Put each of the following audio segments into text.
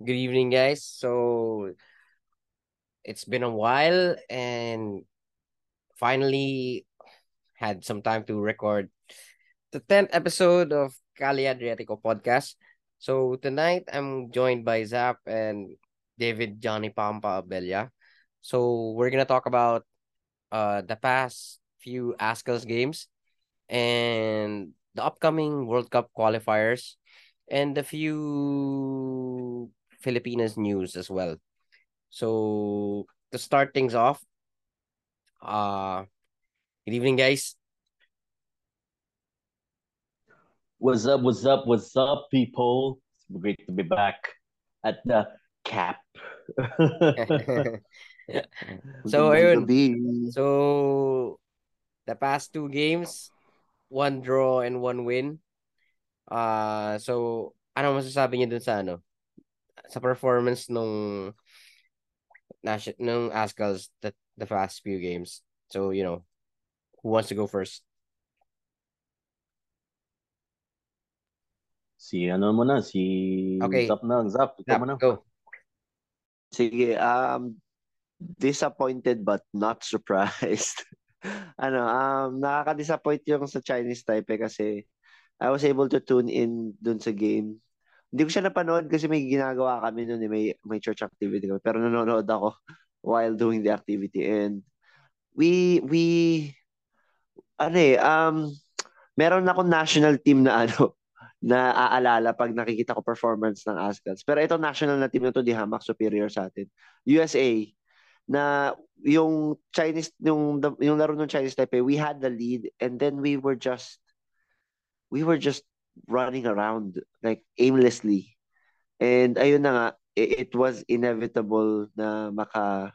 Good evening, guys. So it's been a while and finally had some time to record the 10th episode of Cali Adriatico podcast. So tonight I'm joined by Zaph and David Johnny Pampa Abella. So we're gonna talk about uh the past few Azkals games and the upcoming World Cup qualifiers and the few Filipinas news as well. So to start things off, uh good evening guys. What's up, what's up, what's up, people? It's great to be back at the cap. so ayun. So the past two games, one draw and one win. Uh so ano masasabi niyo dun sa ano? Sa performance nung nung, nung Ascals the, the past few games. So, you know, who wants to go first? Si ano mo na, si Okay. Zap na, Zap, ikaw Zap, mo na. go. Sige, um, disappointed but not surprised. ano, um, nakaka-disappoint yung sa Chinese Taipei kasi I was able to tune in dun sa game. Hindi ko siya napanood kasi may ginagawa kami noon, eh, may, may church activity kami. Pero nanonood ako while doing the activity. And we, we, ano eh, um, meron akong national team na ano, na aalala pag nakikita ko performance ng Ascals. Pero ito national na team na to, di hamak superior sa atin. USA, na yung Chinese, yung, yung laro ng Chinese Taipei, we had the lead and then we were just, we were just running around like aimlessly. And ayun na nga, it, was inevitable na maka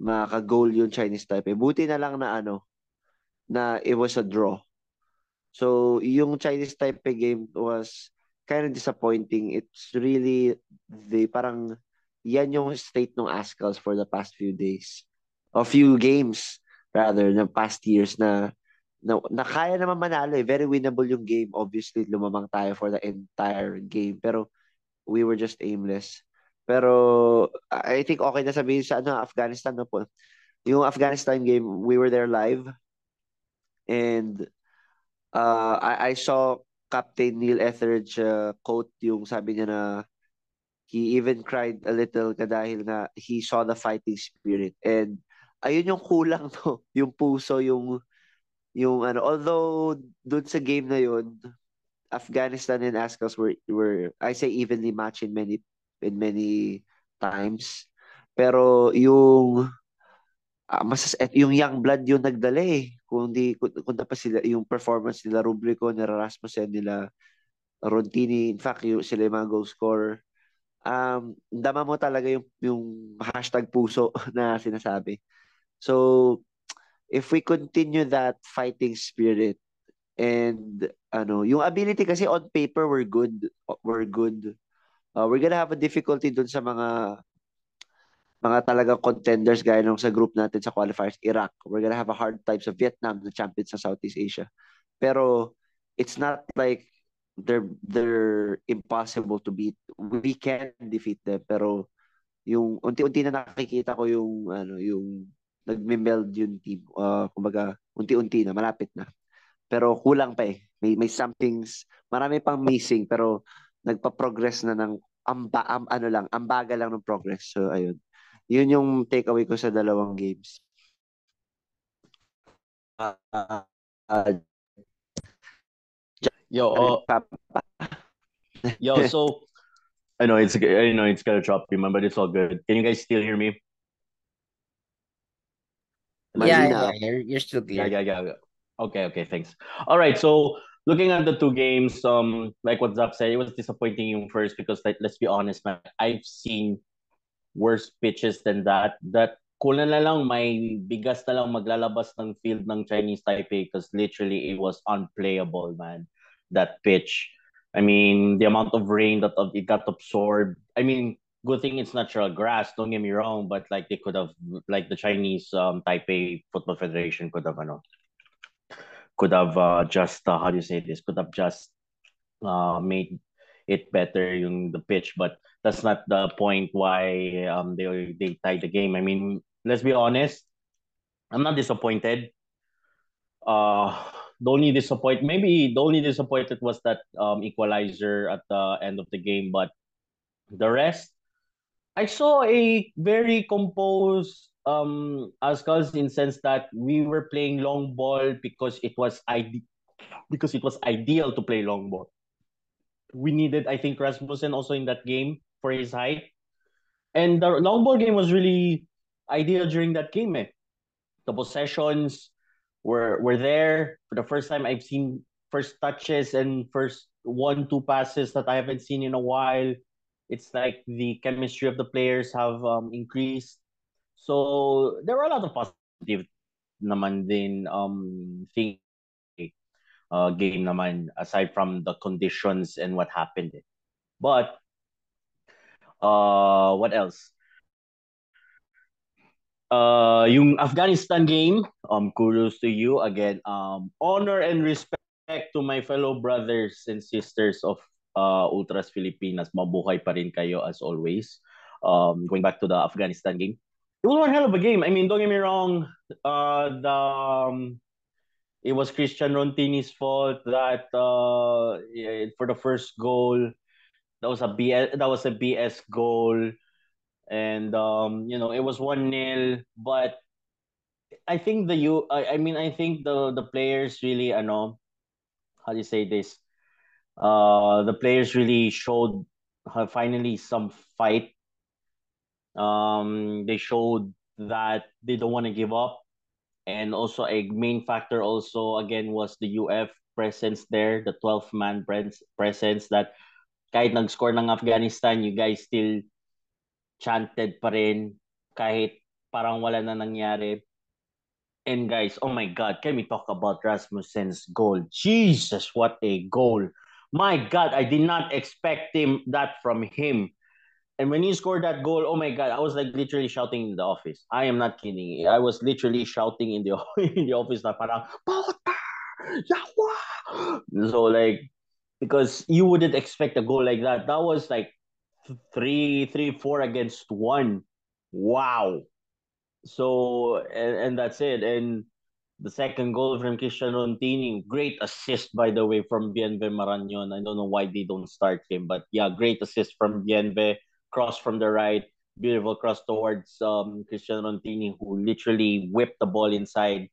maka-goal yung Chinese Taipei. Buti na lang na ano, na it was a draw. So, yung Chinese Taipei game was kind of disappointing. It's really the parang yan yung state ng Ascals for the past few days. A few games rather ng past years na na, na kaya naman manalo eh. Very winnable yung game. Obviously, lumamang tayo for the entire game. Pero we were just aimless. Pero I think okay na sabihin sa ano, Afghanistan na po. Yung Afghanistan game, we were there live. And uh, I, I saw Captain Neil Etheridge uh, quote yung sabi niya na he even cried a little ka dahil nga he saw the fighting spirit. And ayun yung kulang no, yung puso, yung yung ano, although dun sa game na yun, Afghanistan and Ascals were were I say evenly matched in many in many times. Pero yung uh, masas yung young blood yung nagdala eh. Kung di kung, kung pa sila yung performance nila Rubrico, nila Rasmussen, nila Rontini, in fact yung sila yung mga goal scorer. Um, dama mo talaga yung yung hashtag puso na sinasabi. So if we continue that fighting spirit and ano, yung ability kasi on paper we're good, we're good. Uh, we're gonna have a difficulty dun sa mga mga talagang contenders gaya nung sa group natin sa qualifiers, Iraq. We're gonna have a hard time sa Vietnam, the champions sa Southeast Asia. Pero it's not like they're they're impossible to beat. We can defeat them pero yung unti-unti na nakikita ko yung ano yung nagme-meld yung team. Uh, kumbaga unti-unti na malapit na. Pero kulang pa eh. May may somethings, marami pang missing pero nagpa-progress na ng amba am, ano lang, ambaga lang ng progress. So ayun. Yun yung takeaway ko sa dalawang games. Uh, uh, yo, oh, yo, so I know it's I know it's gonna drop you, man, but it's all good. Can you guys still hear me? Yeah, yeah, you're, you're still clear. Yeah, yeah, yeah. Okay, okay, thanks. All right, so looking at the two games, um, like what Zaph said, it was disappointing in first because like, let's be honest, man, I've seen worse pitches than that. That kulang na lang may bigas na lang maglalabas ng field ng Chinese Taipei because literally it was unplayable, man. That pitch. I mean, the amount of rain that it got absorbed. I mean, good thing it's natural grass. Don't get me wrong, but like they could have, like the Chinese um, Taipei Football Federation could have, ano, could have uh, just uh, how do you say this? Could have just uh, made it better yung the pitch but that's not the point why um they they tied the game. I mean, let's be honest, I'm not disappointed. Uh the only disappoint maybe the only disappointed was that um equalizer at the end of the game, but the rest I saw a very composed um Azkals in sense that we were playing long ball because it was ide- because it was ideal to play long ball. We needed, I think, Rasmussen also in that game for his height. And the long ball game was really ideal during that game. Eh. The possessions were were there for the first time. I've seen first touches and first one two passes that I haven't seen in a while. It's like the chemistry of the players have um, increased. So there are a lot of positive naman din um thing uh, game naman aside from the conditions and what happened. But uh what else? Uh yung Afghanistan game, um kudos to you again. Um honor and respect to my fellow brothers and sisters of uh Ultras Filipinas. Mabuhay pa rin kayo as always. Um going back to the Afghanistan game. It was one hell of a game. I mean, don't get me wrong, uh the um, it was Christian Rontini's fault that uh for the first goal that was a BS that was a BS goal and um you know it was 1-0 but I think the you I, I mean I think the the players really I know how do you say this uh the players really showed finally some fight um they showed that they don't want to give up and also a main factor also again was the UF presence there, the 12 man presence that kahit nag-score ng Afghanistan, you guys still chanted pa rin kahit parang wala na nangyari. And guys, oh my God, can we talk about Rasmussen's goal? Jesus, what a goal. My God, I did not expect him that from him. And when he scored that goal, oh my god, I was like literally shouting in the office. I am not kidding. I was literally shouting in the in the office na parang So like because you wouldn't expect a goal like that. That was like three, three, four against one. Wow. So and, and that's it. And the second goal from Christian Rontini, great assist by the way from Bienve Marañon. I don't know why they don't start him, but yeah, great assist from Bienve cross from the right, beautiful cross towards um, Christian Rontini, who literally whipped the ball inside.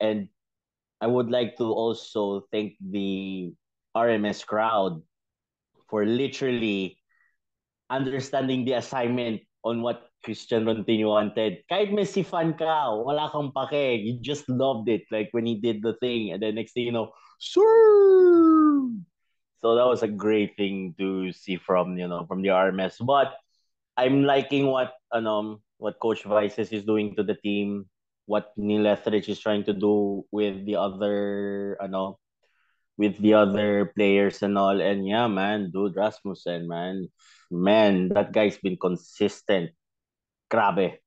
And I would like to also thank the RMS crowd for literally understanding the assignment on what Christian Rontini wanted. Kahit Messi fan ka, wala kang pake. You just loved it. Like when he did the thing. And then next thing you know! So that was a great thing to see from you know from the RMS. But I'm liking what um what Coach Vices is doing to the team, what Neil Etheridge is trying to do with the other ano with the other players and all. And yeah, man, dude, Rasmussen, man, man, that guy's been consistent. Grabe.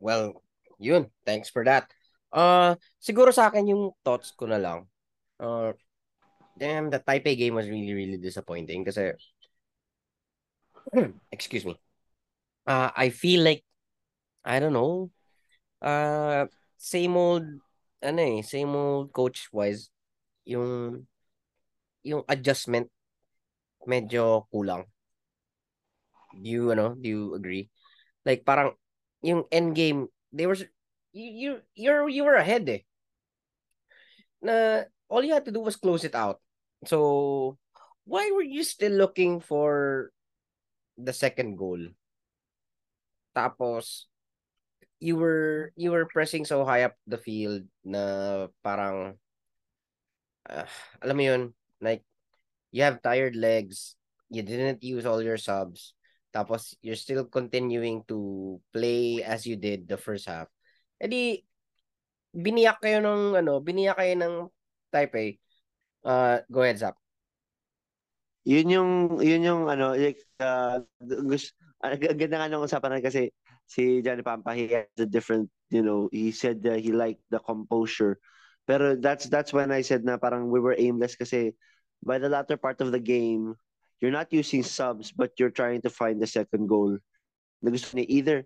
Well, yun. Thanks for that. Uh, siguro sa akin yung thoughts ko na lang. Uh, damn, the Taipei game was really, really disappointing kasi excuse me. Uh, I feel like I don't know. Uh, same old ano eh, same old coach wise yung yung adjustment medyo kulang. Do you ano, do you agree? Like parang yung end game, they were you you you're you were ahead eh. Na all you had to do was close it out. So why were you still looking for the second goal? Tapos you were you were pressing so high up the field na parang uh, alam mo yun like you have tired legs you didn't use all your subs tapos you're still continuing to play as you did the first half. Edi biniyak kayo ng ano biniyak kayo ng Taipei uh go ahead Zap yun yung yun yung ano like uh, gusto, uh, ganda nga ng usapan kasi si Johnny Pampa, he has a different, you know, he said that he liked the composure. Pero that's that's when I said na parang we were aimless kasi by the latter part of the game, you're not using subs but you're trying to find the second goal. Na gusto niya either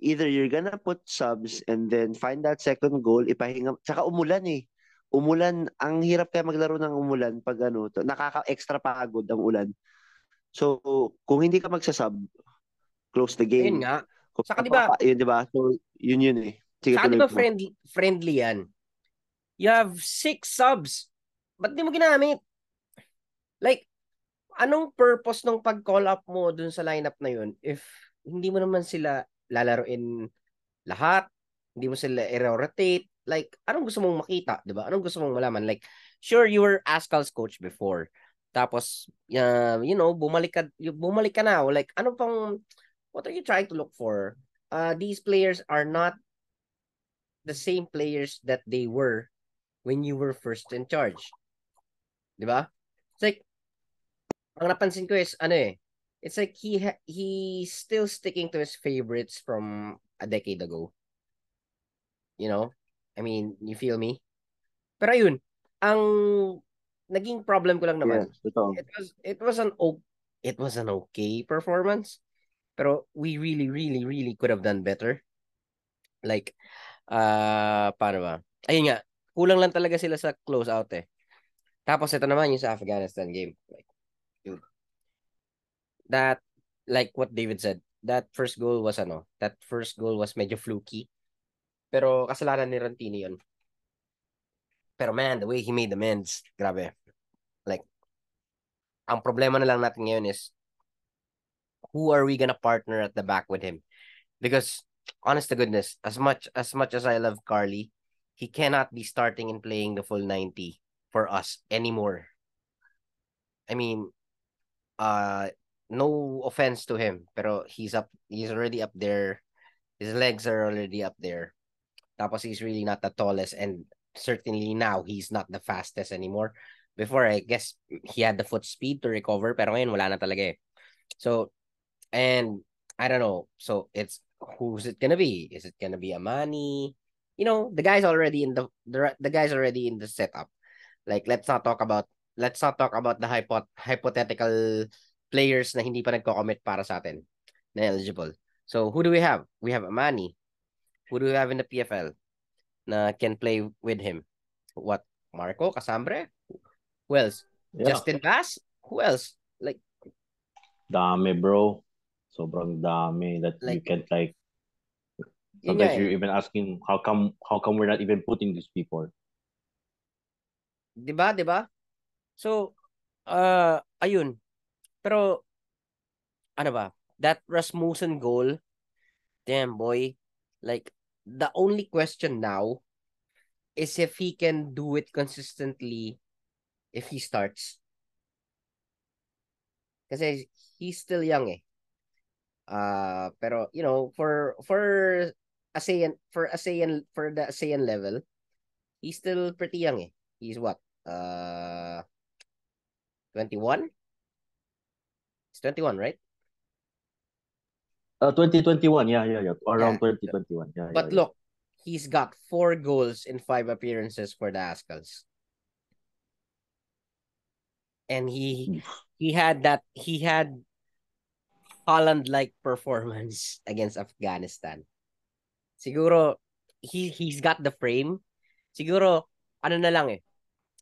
either you're gonna put subs and then find that second goal, ipahinga, tsaka umulan eh. Umulan, ang hirap kaya maglaro ng umulan pag ano, to, nakaka-extra pagod ang ulan. So, kung hindi ka magsasub, close the game. Ayun nga. Saka di ba- Yun, di ba? So, yun yun eh. Sige, Saka di ba friendly, friendly yan? You have six subs. Ba't di mo ginamit? Like, anong purpose ng pag-call up mo dun sa lineup na yun if hindi mo naman sila lalaroin lahat, hindi mo sila i-rotate, like, anong gusto mong makita, di ba? Anong gusto mong malaman? Like, sure, you were Ascal's coach before. Tapos, uh, you know, bumalik ka, bumalik ka na. Like, ano pang, what are you trying to look for? Uh, these players are not the same players that they were when you were first in charge. Di ba? It's like, ang napansin ko is, ano eh, it's like he ha- he's still sticking to his favorites from a decade ago. You know? I mean, you feel me? Pero ayun, ang naging problem ko lang naman, Yes, it was it was an o- it was an okay performance pero we really really really could have done better. Like uh paano ba? Ayun nga kulang lang talaga sila sa close out eh. Tapos ito naman yung sa Afghanistan game. Like dude, that like what David said that first goal was ano that first goal was medyo fluky. Pero kasalanan ni Rantini yun. Pero man the way he made amends grabe. Like ang problema na lang natin ngayon is who are we gonna partner at the back with him? Because honest to goodness, as much as much as I love Carli, he cannot be starting and playing the full 90 for us anymore. I mean, uh no offense to him, pero he's up he's already up there. His legs are already up there. Tapos he's really not the tallest and certainly now he's not the fastest anymore. Before I guess he had the foot speed to recover pero ngayon wala na talaga eh. So and I don't know. So it's who's it gonna be? Is it gonna be Amani? You know, the guy's already in the the the guy's already in the setup. Like let's not talk about let's not talk about the hypo, hypothetical players na hindi pa nagko-commit para sa atin na eligible. So who do we have? We have Amani. Who do we have in the PFL na can play with him? What? Marco Casambre? Who else? Yeah. Justin Baas? Who else? Like Dami, bro. Sobrang dami that you can't like sometimes eh. you're even asking how come how come we're not even putting these people. 'Di ba? 'Di ba? So, uh, ayun. Pero ano ba? That Rasmussen goal, damn boy. Like the only question now is if he can do it consistently if he starts. Kasi he's still young eh. Uh, pero you know, for for ASEAN for ASEAN for the ASEAN level, he's still pretty young eh. He's what? Uh 21? It's 21, right? Uh 2021, yeah, yeah, yeah. Around Yeah. 2021. Yeah, But yeah, look, he's got four goals in five appearances for the Azkals. And he he had that he had Holland like performance against Afghanistan. Siguro he he's got the frame. Siguro ano na lang eh.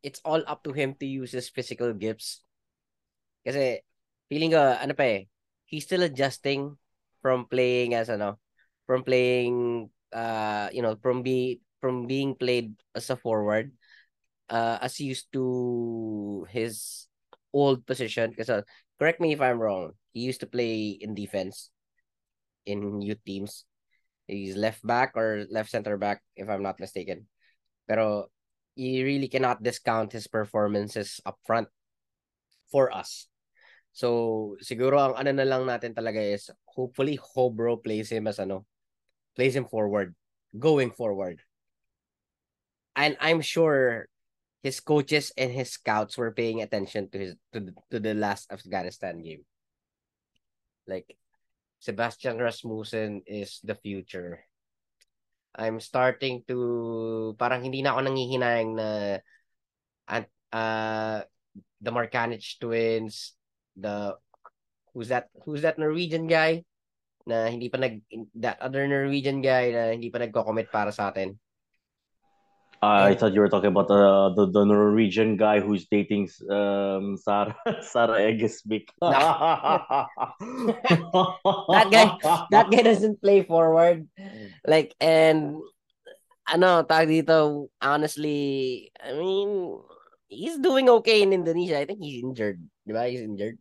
It's all up to him to use his physical gifts. Kasi feeling ko ano pa eh, he's still adjusting from playing as ano, from playing uh you know from be from being played as a forward uh as used to his old position kasi correct me if I'm wrong he used to play in defense in youth teams. He's left back or left center back if I'm not mistaken. Pero you really cannot discount his performances up front for us. So siguro ang ano na lang natin talaga is hopefully Hobro plays him as ano plays him forward, going forward. And I'm sure his coaches and his scouts were paying attention to his to the, to the last Afghanistan game. Like Sebastian Rasmussen is the future. I'm starting to parang hindi na ako nangihinayang na uh the Markanich twins, the who's that who's that Norwegian guy na hindi pa nag that other Norwegian guy na hindi pa nagko-commit para sa atin. Uh, I thought you were talking about uh, the the Norwegian guy who's dating um Sarah Sarah Eggesvik. that guy that guy doesn't play forward. Like and ano tag dito honestly I mean he's doing okay in Indonesia. I think he's injured. Diba? He's injured.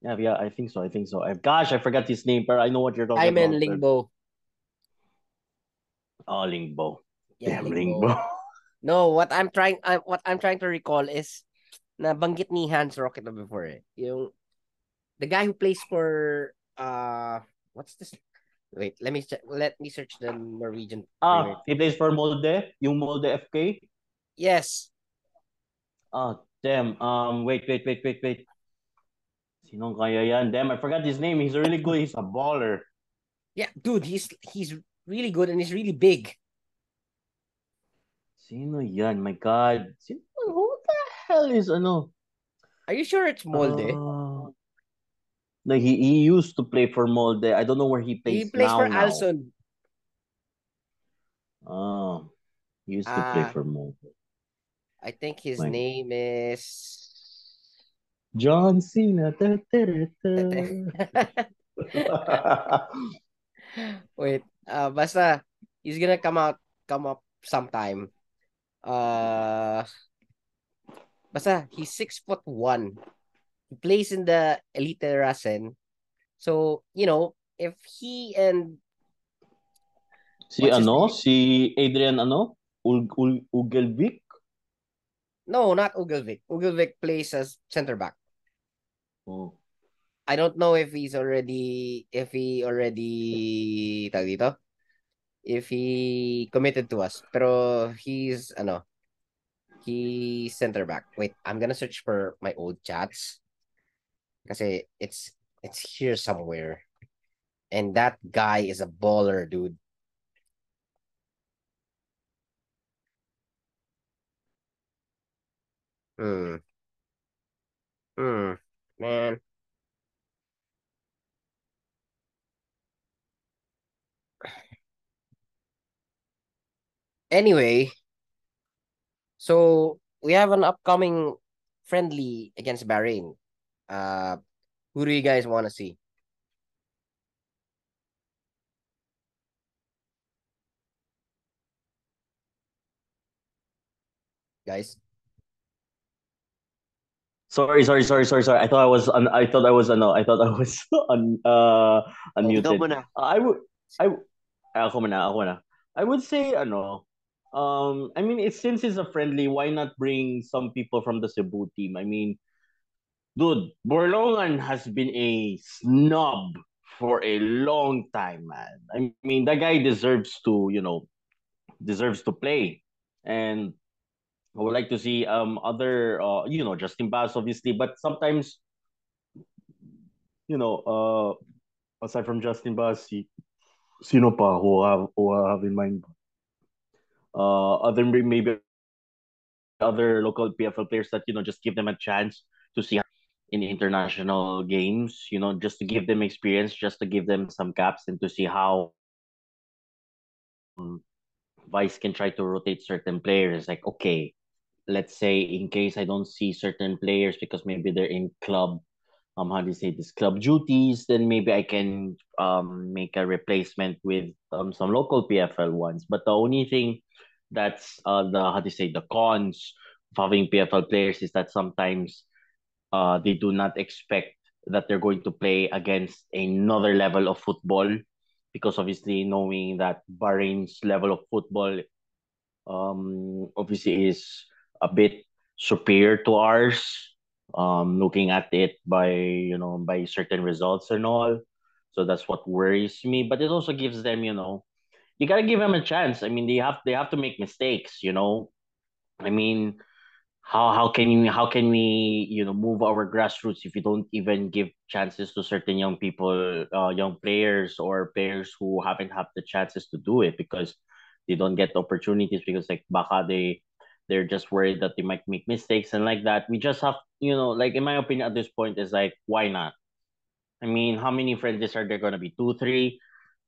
Yeah, yeah, I think so. I think so. I, gosh, I forgot his name, but I know what you're talking Simon about. Lyngbø. Oh, Lyngbø. Yeah, Damn, Lyngbø. Lyngbø. No, what I'm trying uh, what I'm trying to recall is nabanggit ni Hans Rocket na before eh. Yung the guy who plays for uh what's this? Wait, let me check, let me search the Norwegian. Ah, he plays for Molde, yung Molde FK. Yes. Oh, damn. Um, wait, wait, wait, wait, wait. Sinong kaya yan? Damn, I forgot his name. He's really good. He's a baller. Yeah, dude, he's he's really good and he's really big. Sino yan? My God. Sino? Who the hell is ano? Are you sure it's Molde? Uh, no, he, he used to play for Molde. I don't know where he plays he plays now, for now. Alson. Oh, he used to play Ah. for Molde. I think his My- name is John Cena. Da, da, da. Wait, uh, basta he's gonna come out, come up sometime. Uh, basta he's six foot one. He plays in the Elite Rasen. So, you know, if he and si What's ano? Si Adrian ano? Ul, Ul, Ugelvik? no, not Ugelvik. Ugelvik plays as center back. Oh. I don't know if he's already if he already tag dito. If he committed to us. Pero he's ano he's center back. Wait, I'm gonna search for my old chats. Kasi it's it's here somewhere. And that guy is a baller, dude. Hmm. Hmm. Man. Anyway, so we have an upcoming friendly against Bahrain. Uh, who do you guys want to see? Guys, Sorry, sorry, sorry, sorry, sorry. I thought I was un, I thought I was ano, I thought I was un, uh unmuted. Ikaw muna. I would I w- ako muna, ako muna. I would say ano, um I mean it's since it's a friendly, why not bring some people from the Cebu team? I mean, dude, Borlongan has been a snub for a long time, man. I mean, that guy deserves to, you know, deserves to play. And I would like to see um other uh you know Justin Baas obviously, but sometimes you know uh aside from Justin Baas, si, sino pa who I have who I have in mind? Uh, other maybe other local PFL players that you know just give them a chance to see in international games. You know, just to give them experience, just to give them some caps and to see how um, Weiss can try to rotate certain players. Like okay, let's say in case I don't see certain players because maybe they're in club um how do you say this club duties, then maybe I can um make a replacement with um some local PFL ones. But the only thing that's uh the how do you say the cons of having PFL players is that sometimes uh they do not expect that they're going to play against another level of football because obviously knowing that Bahrain's level of football um obviously is a bit superior to ours um looking at it by you know by certain results and all. So that's what worries me. But it also gives them you know you got to give them a chance. I mean they have they have to make mistakes you know? I mean how how can you how can we you know move our grassroots if you don't even give chances to certain young people, uh, young players or players who haven't had the chances to do it because they don't get opportunities because like baka they they're just worried that they might make mistakes and like that. We just have you know like in my opinion at this point is like why not? I mean, how many friendlies are there gonna be? Two, three?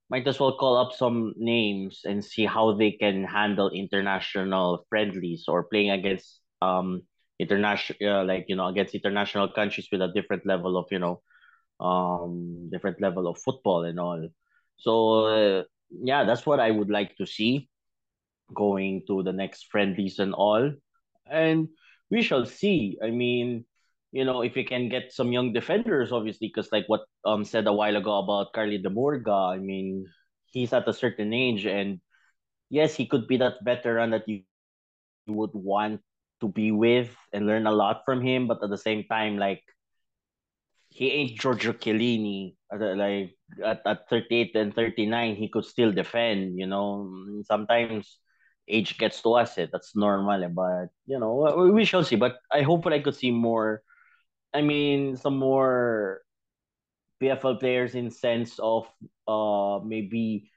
Might as well call up some names and see how they can handle international friendlies or playing against um international uh, like you know against international countries with a different level of you know um different level of football and all. So uh, yeah, that's what I would like to see going to the next friendlies and all. And we shall see. I mean, you know, if we can get some young defenders, obviously, because like what um said a while ago about Carli de Murga, I mean, he's at a certain age, and yes, he could be that veteran that you, you would want to be with and learn a lot from him, but at the same time, like he ain't Giorgio Chiellini. Like at, at 38 and 39, he could still defend, you know. Sometimes age gets to us, eh? that's normal, eh? but you know, we shall see. But I hope that I could see more I mean, some more PFL players in sense of uh maybe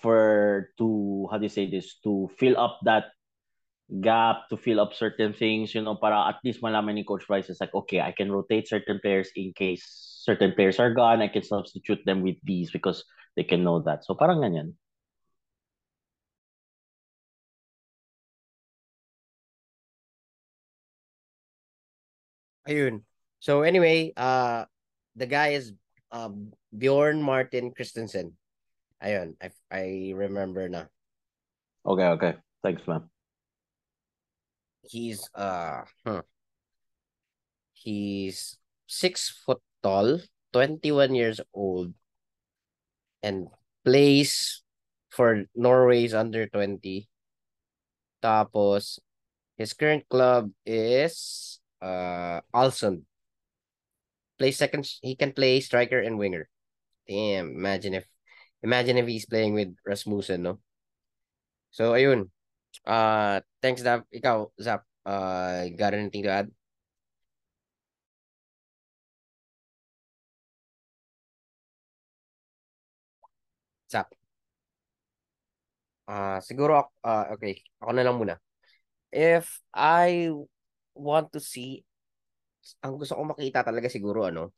for to how do you say this to fill up that gap to fill up certain things you know para at least malaman ni coach Bryce is like okay I can rotate certain players in case certain players are gone I can substitute them with these because they can know that so parang ganyan Ayun. So anyway, uh the guy is um Bjorn Martin Kristensen. Ayun, I I remember na. Okay, okay. Thanks, man. He's uh huh. He's six foot tall, 21 years old, and plays for Norway's under 20. Tapos, his current club is uh Aalesund. Play second, he can play striker and winger. Damn, imagine if imagine if he's playing with Rasmussen, no? So ayun. Uh thanks Dav. Ikaw, Zaph, uh got anything to add? Zaph. Uh, siguro uh, okay, ako na lang muna. If I want to see ang gusto ko makita talaga siguro ano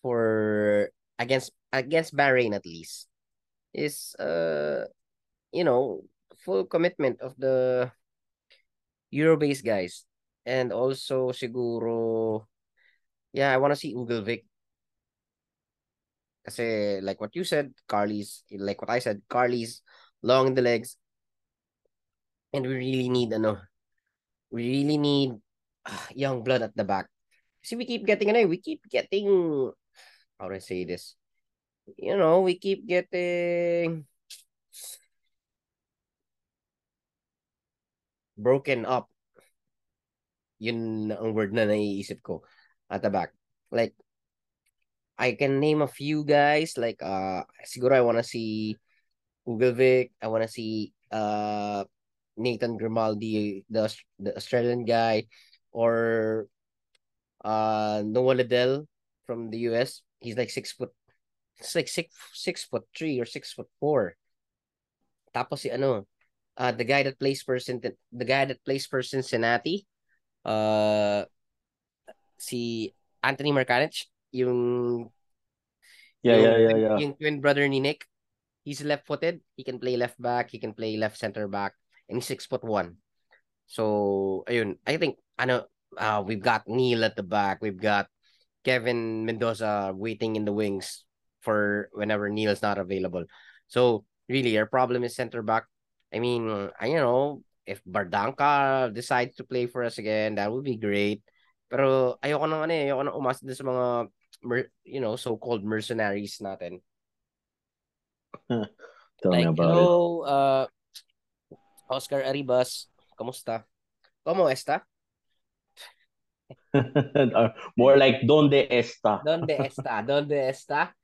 for against against Bahrain at least is uh you know full commitment of the Eurobase guys. And also siguro yeah I want to see Ugelvik kasi like what you said Carly's like what I said Carly's long in the legs. And we really need ano we really need uh, young blood at the back. See, we keep getting ano, we keep getting how do I say this? You know, we keep getting broken up. Yun ang word na naiisip ko at the back. Like I can name a few guys like uh siguro I want to see Ugelvik, I want to see uh Nathan Grimaldi, the the Australian guy, or uh Noah Liddell from the US. He's like six foot, it's like six six foot three or six foot four. Tapos si ano, uh, the guy that plays for Cincinnati, the guy that plays for Cincinnati, uh, si Anthony Markanich, yung yeah, yung, yeah, yeah, yeah. Yung twin brother ni Nick. He's left-footed. He can play left back. He can play left center back and he's six foot one. So ayun, I think ano uh, we've got Neil at the back. We've got Kevin Mendoza waiting in the wings for whenever Neil is not available. So really, our problem is center back. I mean, I, you know, if Bardanka decides to play for us again, that would be great. Pero ayoko nang ano eh, ayoko nang umasa sa mga you know, so-called mercenaries natin. Tell like, me about hello, it. uh, Oscar Arribas, ¿cómo ¿Cómo está? More like ¿Dónde está? ¿Dónde está? ¿Dónde está?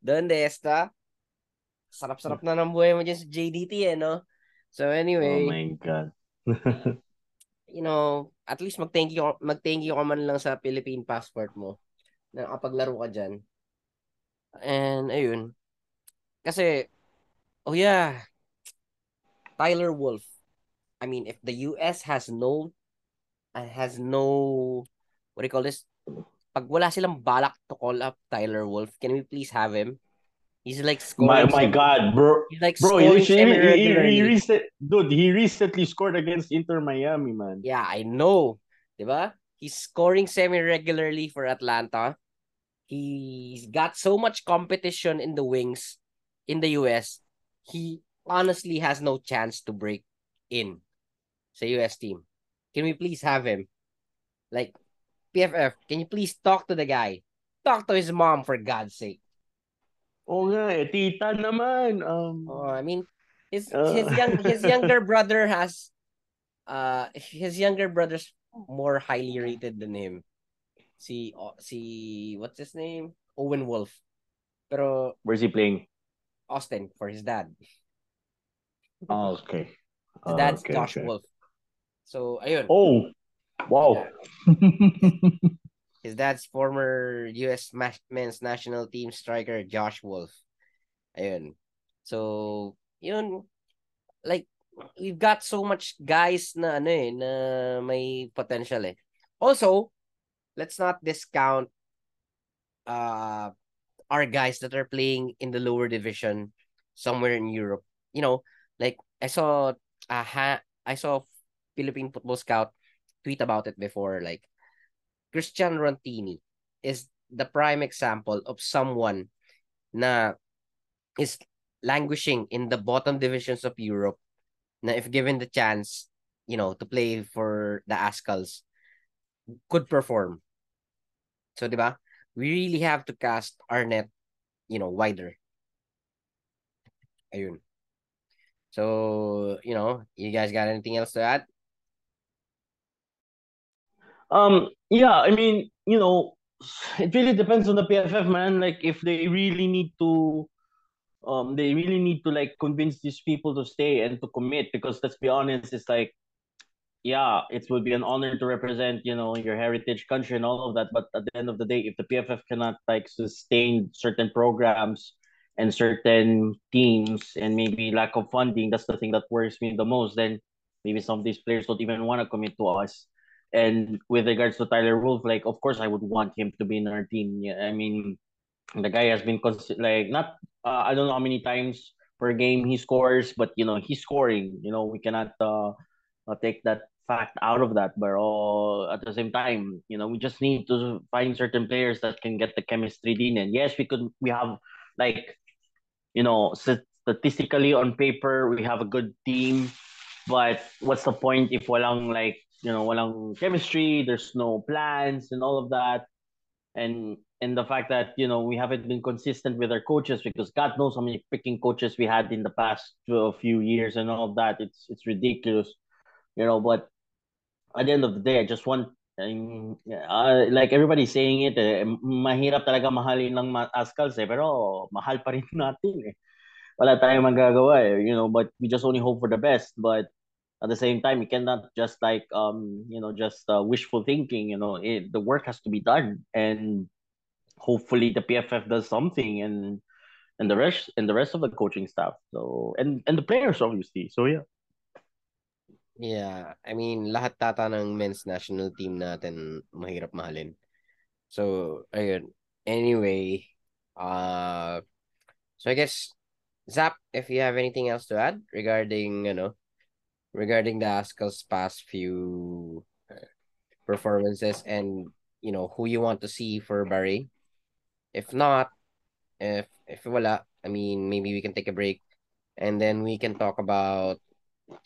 ¿Dónde está? Sarap-sarap na ng buhay mo dyan sa JDT eh, no? So anyway. Oh my God. you know, at least mag-thank you, mag-thank you ka man lang sa Philippine passport mo na kapaglaro ka dyan. And, ayun. Kasi, oh yeah, Tyler Wolff. I mean, if the US has no, uh, has no, what do you call this? Pag wala silang balak to call up Tyler Wolff, can we please have him? He's like My scoring. my my God, bro. He's like Bro, he, scoring he, he, he, recent, dude, he recently scored against Inter Miami, man. Yeah, I know. Diba? He's scoring semi-regularly for Atlanta. He's got so much competition in the wings in the US. He honestly has no chance to break in sa US team. Can we please have him? Like, PFF, can you please talk to the guy? Talk to his mom for God's sake. Oh nga, eh, tita naman. Um, Oh, I mean, his Uh. his young his younger brother has uh his younger brother's more highly rated than him. Si oh, si what's his name? Owen Wolff. Pero where's he playing? Austin for his dad. Oh, okay. His Oh, dad's okay, Josh okay. Wolff. So ayun, Oh, wow. his dad's former US men's national team striker Josh Wolff. Ayun. So, yun like we've got so much guys na ano eh na may potential eh. Also, let's not discount uh our guys that are playing in the lower division somewhere in Europe. You know, like I saw uh, ha- I saw Philippine Football Scout tweet about it before like Christian Rontini is the prime example of someone na is languishing in the bottom divisions of Europe na if given the chance, you know, to play for the Azkals, could perform. So, di ba? We really have to cast our net, you know, wider. Ayun. So, you know, you guys got anything else to add? Um, yeah, I mean, you know, it really depends on the PFF, man. Like, if they really need to, um, they really need to like convince these people to stay and to commit. Because let's be honest, it's like, yeah, it would be an honor to represent, you know, your heritage country and all of that. But at the end of the day, if the PFF cannot like sustain certain programs and certain teams and maybe lack of funding, that's the thing that worries me the most. Then maybe some of these players don't even want to commit to us. And with regards to Tyler Wolff, like of course I would want him to be in our team. Yeah, I mean, the guy has been cons- like not uh, I don't know how many times per game he scores, but you know he's scoring. You know we cannot uh, uh take that fact out of that. But uh, at the same time, you know we just need to find certain players that can get the chemistry in. And yes, we could we have like you know statistically on paper we have a good team, but what's the point if walang like you know walang chemistry? There's no plans and all of that, and and the fact that you know we haven't been consistent with our coaches because God knows how many freaking coaches we had in the past few years and all of that. It's it's ridiculous, you know. But at the end of the day, I just want. Um, uh, like everybody's saying it, eh, mahirap talaga mahalin ng Azkals eh, pero mahal pa rin natin eh. Wala tayong magagawa eh, you know, but we just only hope for the best. But at the same time, you cannot just like, um, you know, just uh, wishful thinking, you know, it, the work has to be done. And hopefully the PFF does something and and the rest and the rest of the coaching staff. So and and the players obviously. So yeah. Yeah, I mean, lahat tata ng men's national team natin mahirap mahalin. So, ayun. Anyway, uh, so I guess, Zaph, if you have anything else to add regarding, you know, regarding the Azkal's past few uh, performances and, you know, who you want to see for Barry. If not, if if wala, I mean, maybe we can take a break and then we can talk about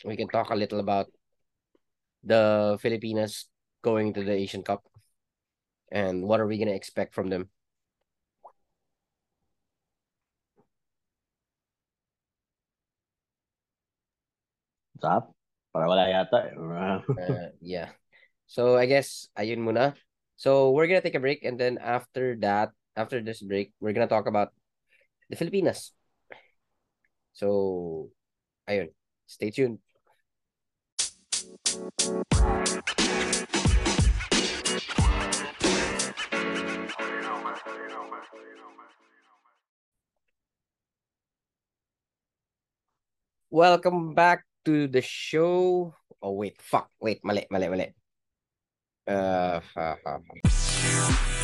we can talk a little about the Filipinas going to the Asian Cup and what are we gonna expect from them. Zaph. Para wala yata. eh. Uh, yeah. So I guess ayun muna. So we're gonna take a break and then after that, after this break, we're gonna talk about the Filipinas. So ayun. Stay tuned. Welcome back to the show. Oh wait, fuck. Wait, mali, mali, mali. Uh, ha, ha.